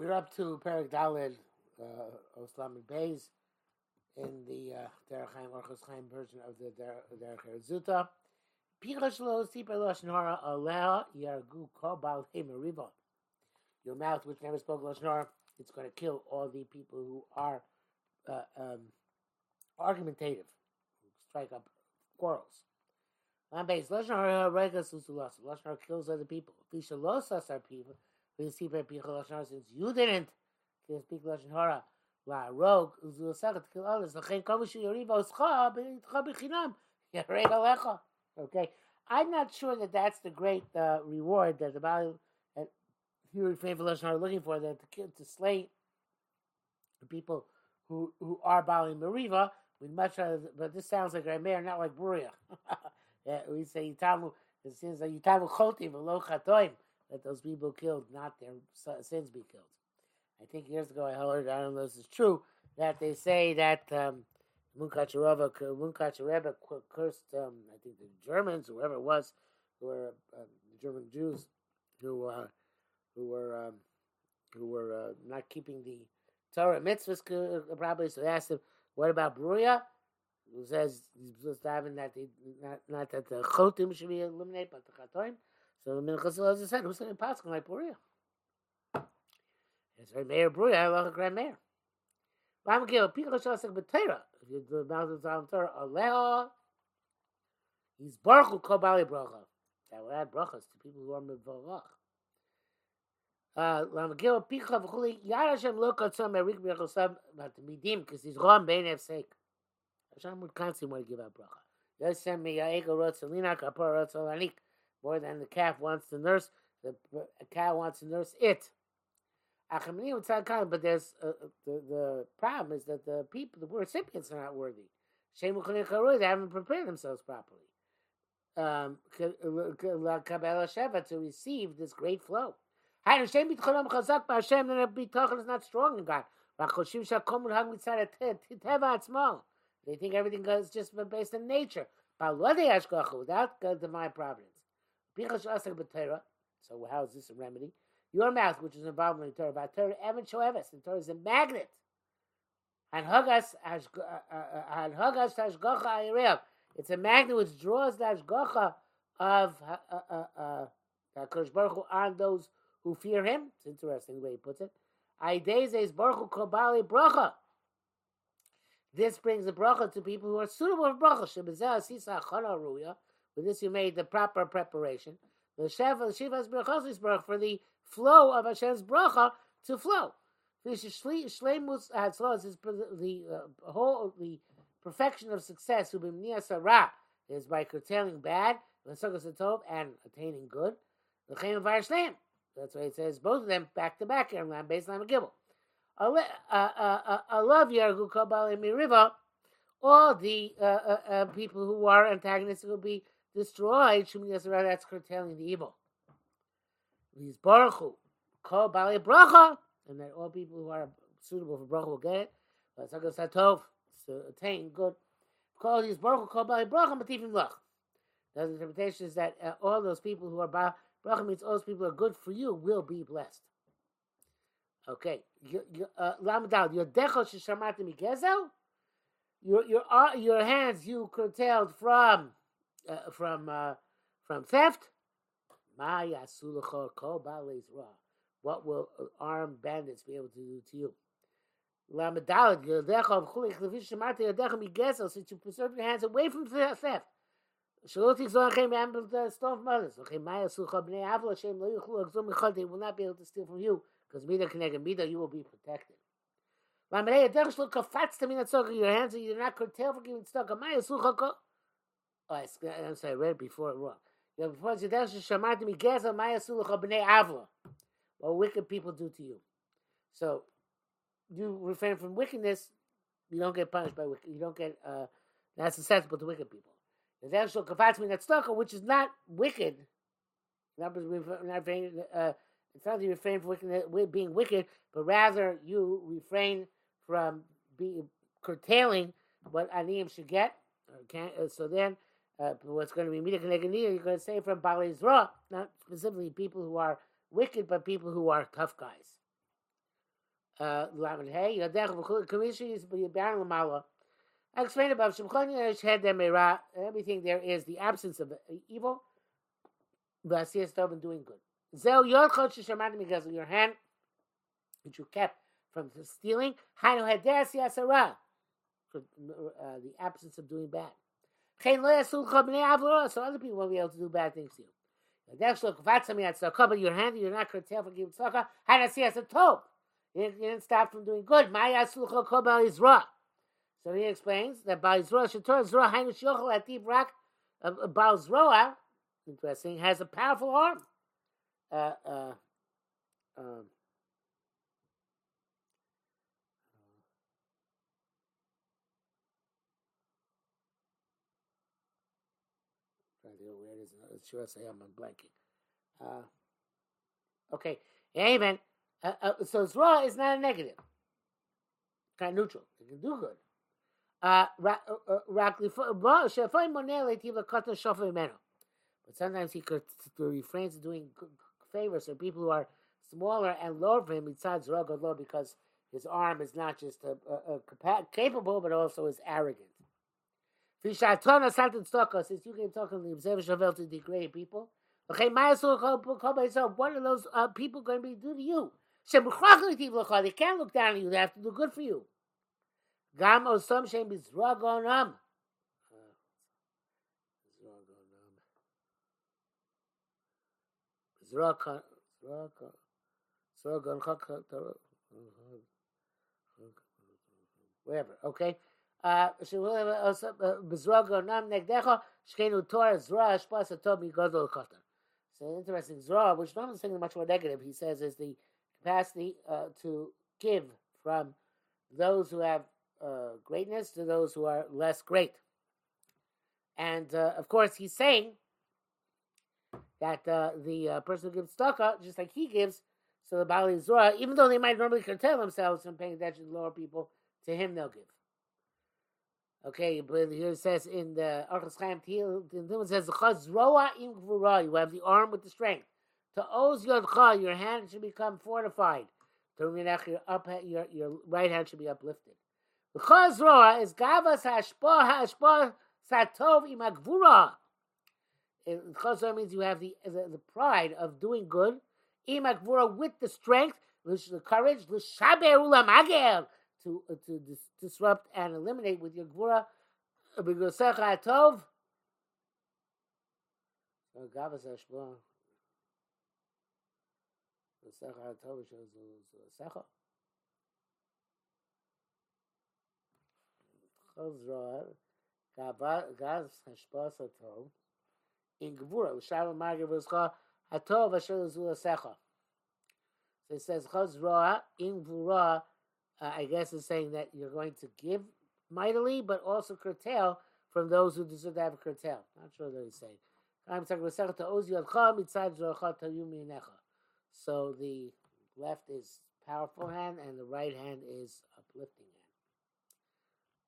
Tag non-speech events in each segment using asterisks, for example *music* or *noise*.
We're up to Perek Daled, uh, Islamic Bays, in the uh, Derech Chaim Orchos Chaim version of the Derech Eretz Zuta. Pichash lo siper lashon hara aleh yargu kol bal meriva. Your mouth, which never spoke lashon hara, it's going to kill all the people who are uh, um, argumentative, who strike up quarrels. On base, lashon hara regas usulas. Lashon kills other people. Fisha losas are people. wie sie bei Bichol Hashanah sind Juderin, die ist Bichol Hashanah Hora, wa rog, und so sagt, kill alles, noch ein komisch, ihr Riva, aus Cha, aber ich hab ich hinam, ja, *laughs* rega lecha. Okay, I'm not sure that that's the great uh, reward that the Baal, that you and Fevel are looking for, that to, to slay the people who, who are Baal in Meriva, we much rather, but this sounds like Ramey, not like Buria. *laughs* yeah, we say, Yitavu, it seems like Yitavu Chotim, Elo Chatoim, Yitavu That those people killed, not their sins be killed. I think years ago I heard, I don't know if this is true, that they say that um, Munkachareva, cursed, um, I think the Germans, whoever it was, who were uh, German Jews, who uh, who were um, who were uh, not keeping the Torah mitzvahs properly. So they asked him, "What about Bruya?" Who says he's supposed to have that they, not not that the chotim should be eliminated, but the chatoim. So the Minchas as I said, who's going to pass like Bruya? It's right, Mayor Bruya, I love a grand mayor. I'm going to give a shasek b'teira. If you do the mountains on Torah, aleha, he's baruch kobali bracha. That will add brachas to people who are mevorach. Lam gil picha v'chuli yad Hashem lo katzom erik b'yachosav but midim because he's rom bein efsek. Hashem would constantly want to give out bracha. Yosem mi ya'ega rotz alina kapar rotz alanik more than the calf wants to nurse, the cow wants to nurse it. But there's uh, the, the problem is that the people, the recipients, are not worthy. They haven't prepared themselves properly. Um, to receive this great flow. Hashem is not strong in God. They think everything is just based on nature. Without divine providence. So how is this a remedy? Your mouth, which is involved in the Torah, about Torah, Evan Shoevis, the Torah is a magnet. And Hagas and uh, uh, uh, Hagas Hashgacha Ayrev. It's a magnet which draws the Hashgacha of uh, Hakadosh Baruch Hu on those who fear Him. It's interesting the way he puts it. Aidezes Baruch Kobali Bracha. This brings a bracha to people who are suitable for bracha. Shebezeh Sisa Chana Ruya. This, you made the proper preparation. For the flow of Hashem's bracha to flow. The uh, whole the perfection of success. Is by curtailing bad, and attaining good. That's why it says both of them back to back in Lam Beis Lam Gibel. I love Yargu Kabal and Miriva. All the uh, uh, uh, people who are antagonists will be destroyed, that's curtailing the evil. These Baruch Hu, call Bali Bracha, and that all people who are suitable for Bracha will get it. But to attain good. Call these Baruch Hu, call Bali Bracha, even Lach. The interpretation is that uh, all those people who are Bali Bracha means all those people who are good for you will be blessed. Okay, uh, Lamadal, your decho shishamati migezel, your your uh, your hands you curtailed from uh, from uh, from theft. What will armed bandits be able to do to you? Since you preserve your hands away from theft. שלא תגזור לכם stone mothers. Okay, מה יעשו לך בני עוול שהם לא יוכלו לחזור מחול, they will not be able to steal from you, because מידה כנגד מידה, you will be protected. והמלא הדרך שלו קפצת מן הצורך, your hands, you're not curtailed for giving stock, מה יעשו לך Oh, I'm sorry, I read it before it wrong. What wicked people do to you. So you refrain from wickedness, you don't get punished by wicked. You don't get uh, that's acceptable to wicked people. Which is not wicked, not, not uh, it's not that you refrain from wicked, being wicked, but rather you refrain from being curtailing what aniyim should get. Okay, uh, so then uh, what's going to be Mida you're going to say from Bali Zra, not specifically people who are wicked, but people who are tough guys. Uh, I explained above. Everything there is the absence of evil. V'asiyas Tov and doing good. Your hand, which you kept from stealing. Uh, the absence of doing bad. Chen Lo Yasul Chod B'nei Avlora. So other people won't be able to do bad things to you. Yadech Shlo Kvatsa Mi Yatzaka. But your hand, you're not curtailed for giving tzedakah. Hainu Siyasa Tov. You didn't, you didn't stop from doing good. Maya Sulcha Kobal Izra. So he explains that by Izra Shator Izra Hainu Shochel Ativ Rak Baal Zroa, interesting, has a powerful arm. Uh, uh, um, to where it is. Sure, say I'm blanking. Uh, okay, event, uh, uh, so Zra is not a negative, kind of neutral. It can do good. But sometimes he could refrain from doing favors for people who are smaller and lower for him because his arm is not just capable but also is arrogant. Since you can talk in the observer Shavel to degrade people, okay, my soul call myself, what are those uh, people going to be do to you? They can't look down on you. They have to do good for you. Gam osam shem bizragonam. Zragon, zragon, zragon, whatever. Okay. Uh, So interesting zra, which not something much more negative. He says is the capacity uh, to give from those who have uh, greatness to those who are less great. And uh, of course, he's saying that uh, the uh, person who gives tzedakah, just like he gives, so the Bali Zora, even though they might normally curtail themselves from paying attention to lower people, to him they'll give. Okay, but here it says in the Orchos Chaim it says, You have the arm with the strength. To oz yodcha, your hand should become fortified. To your, up, your, your right hand should be uplifted. Chazroa is gavas hashpa hashpa satov imagvura. The Chazroa means you have the, the, the pride of doing good. Imagvura with the strength, the courage, l'shaber magel to uh, to dis disrupt and eliminate with your gvura uh, because sa khatov so gab es es war sa khatov so so so sa kh khazra gab gab es es in gvura shal magi es kha atov es zu sa kh so it says khazra in gvura uh, I guess is saying that you're going to give mightily, but also curtail from those who deserve to have a curtail. Not sure what he's saying. So the left is powerful hand and the right hand is uplifting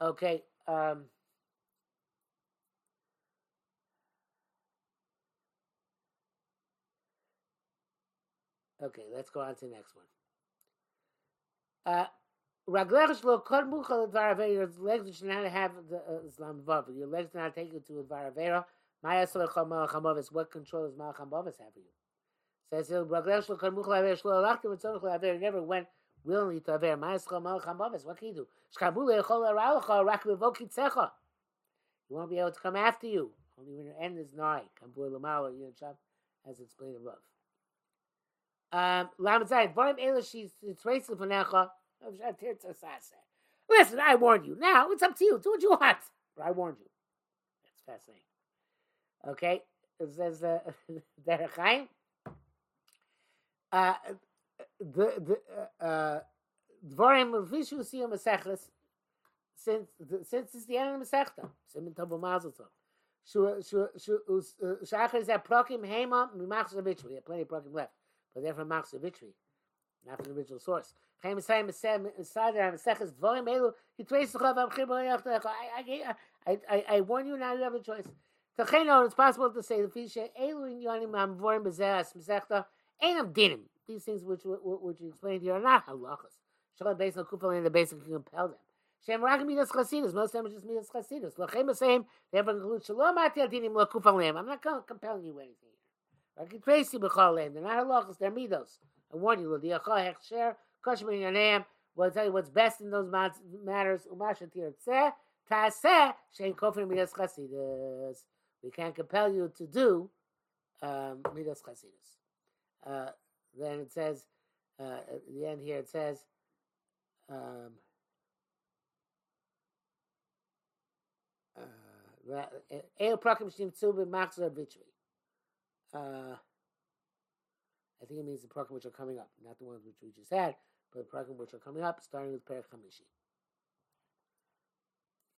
hand. Okay. Um, okay, let's go on to the next one. Uh, Raglech shlo kol muchal advar Your legs should not have the uh, Islam vav. Your legs do not take you to advar avera. Maya solechol malach hamavis. What control malach hamavis have for you? Says Raglech shlo kol muchal avera shlo alachtim and tzonich avera. Never went willingly to aver. Ma'aschal malach hamavis. What can you do? Shkabule echol aralacha rak bevokitzecha. He won't be able to come after you. Only when your end is nigh. Kambur lamala yincham, as explained above. Um, Lamatzai, Varim Elish, it's racist for Necha. Listen, I warned you. Now it's up to you. Do what you want. But I warned you. That's fascinating. Okay, it says uh, *laughs* Derech uh, the the uh, Dvarim Vishu Siyam Masechles since since it's the end of the Masechta. Simin Tov Mazel Tov. Shu shu shu Shachar is at Prokim Hema Mimachs Vitri. We have plenty of Prokim left, but they're from Machs Vitri, not from the original source. I I I I warn you now. You have a choice. It's possible to say the these things which which you explained here are not halachas. Shalom based on Kufa the basic can compel them. Shem Rakim Midas Chasidus. Most of them just Midas Chasidus. Lachem is they have a conclude Shalom Ati Adinim Lo I'm not compelling you anything. Like Tracy Bechal Lam. They're not halachas. They're midos. I warn you. Lo Diachah Hechsher Koshim in Yanayim. We'll tell you what's best in those matters. Umasha Tirtzeh Taaseh Shein Kofin Midas Chasidus. We can't compel you to do um, Midas Chasidus. Uh, then it says uh, at the end here. It says. Um, El I think it means the Prakim which are coming up, not the ones which we just had, but the Prakim which are coming up, starting with Perek Hamishi.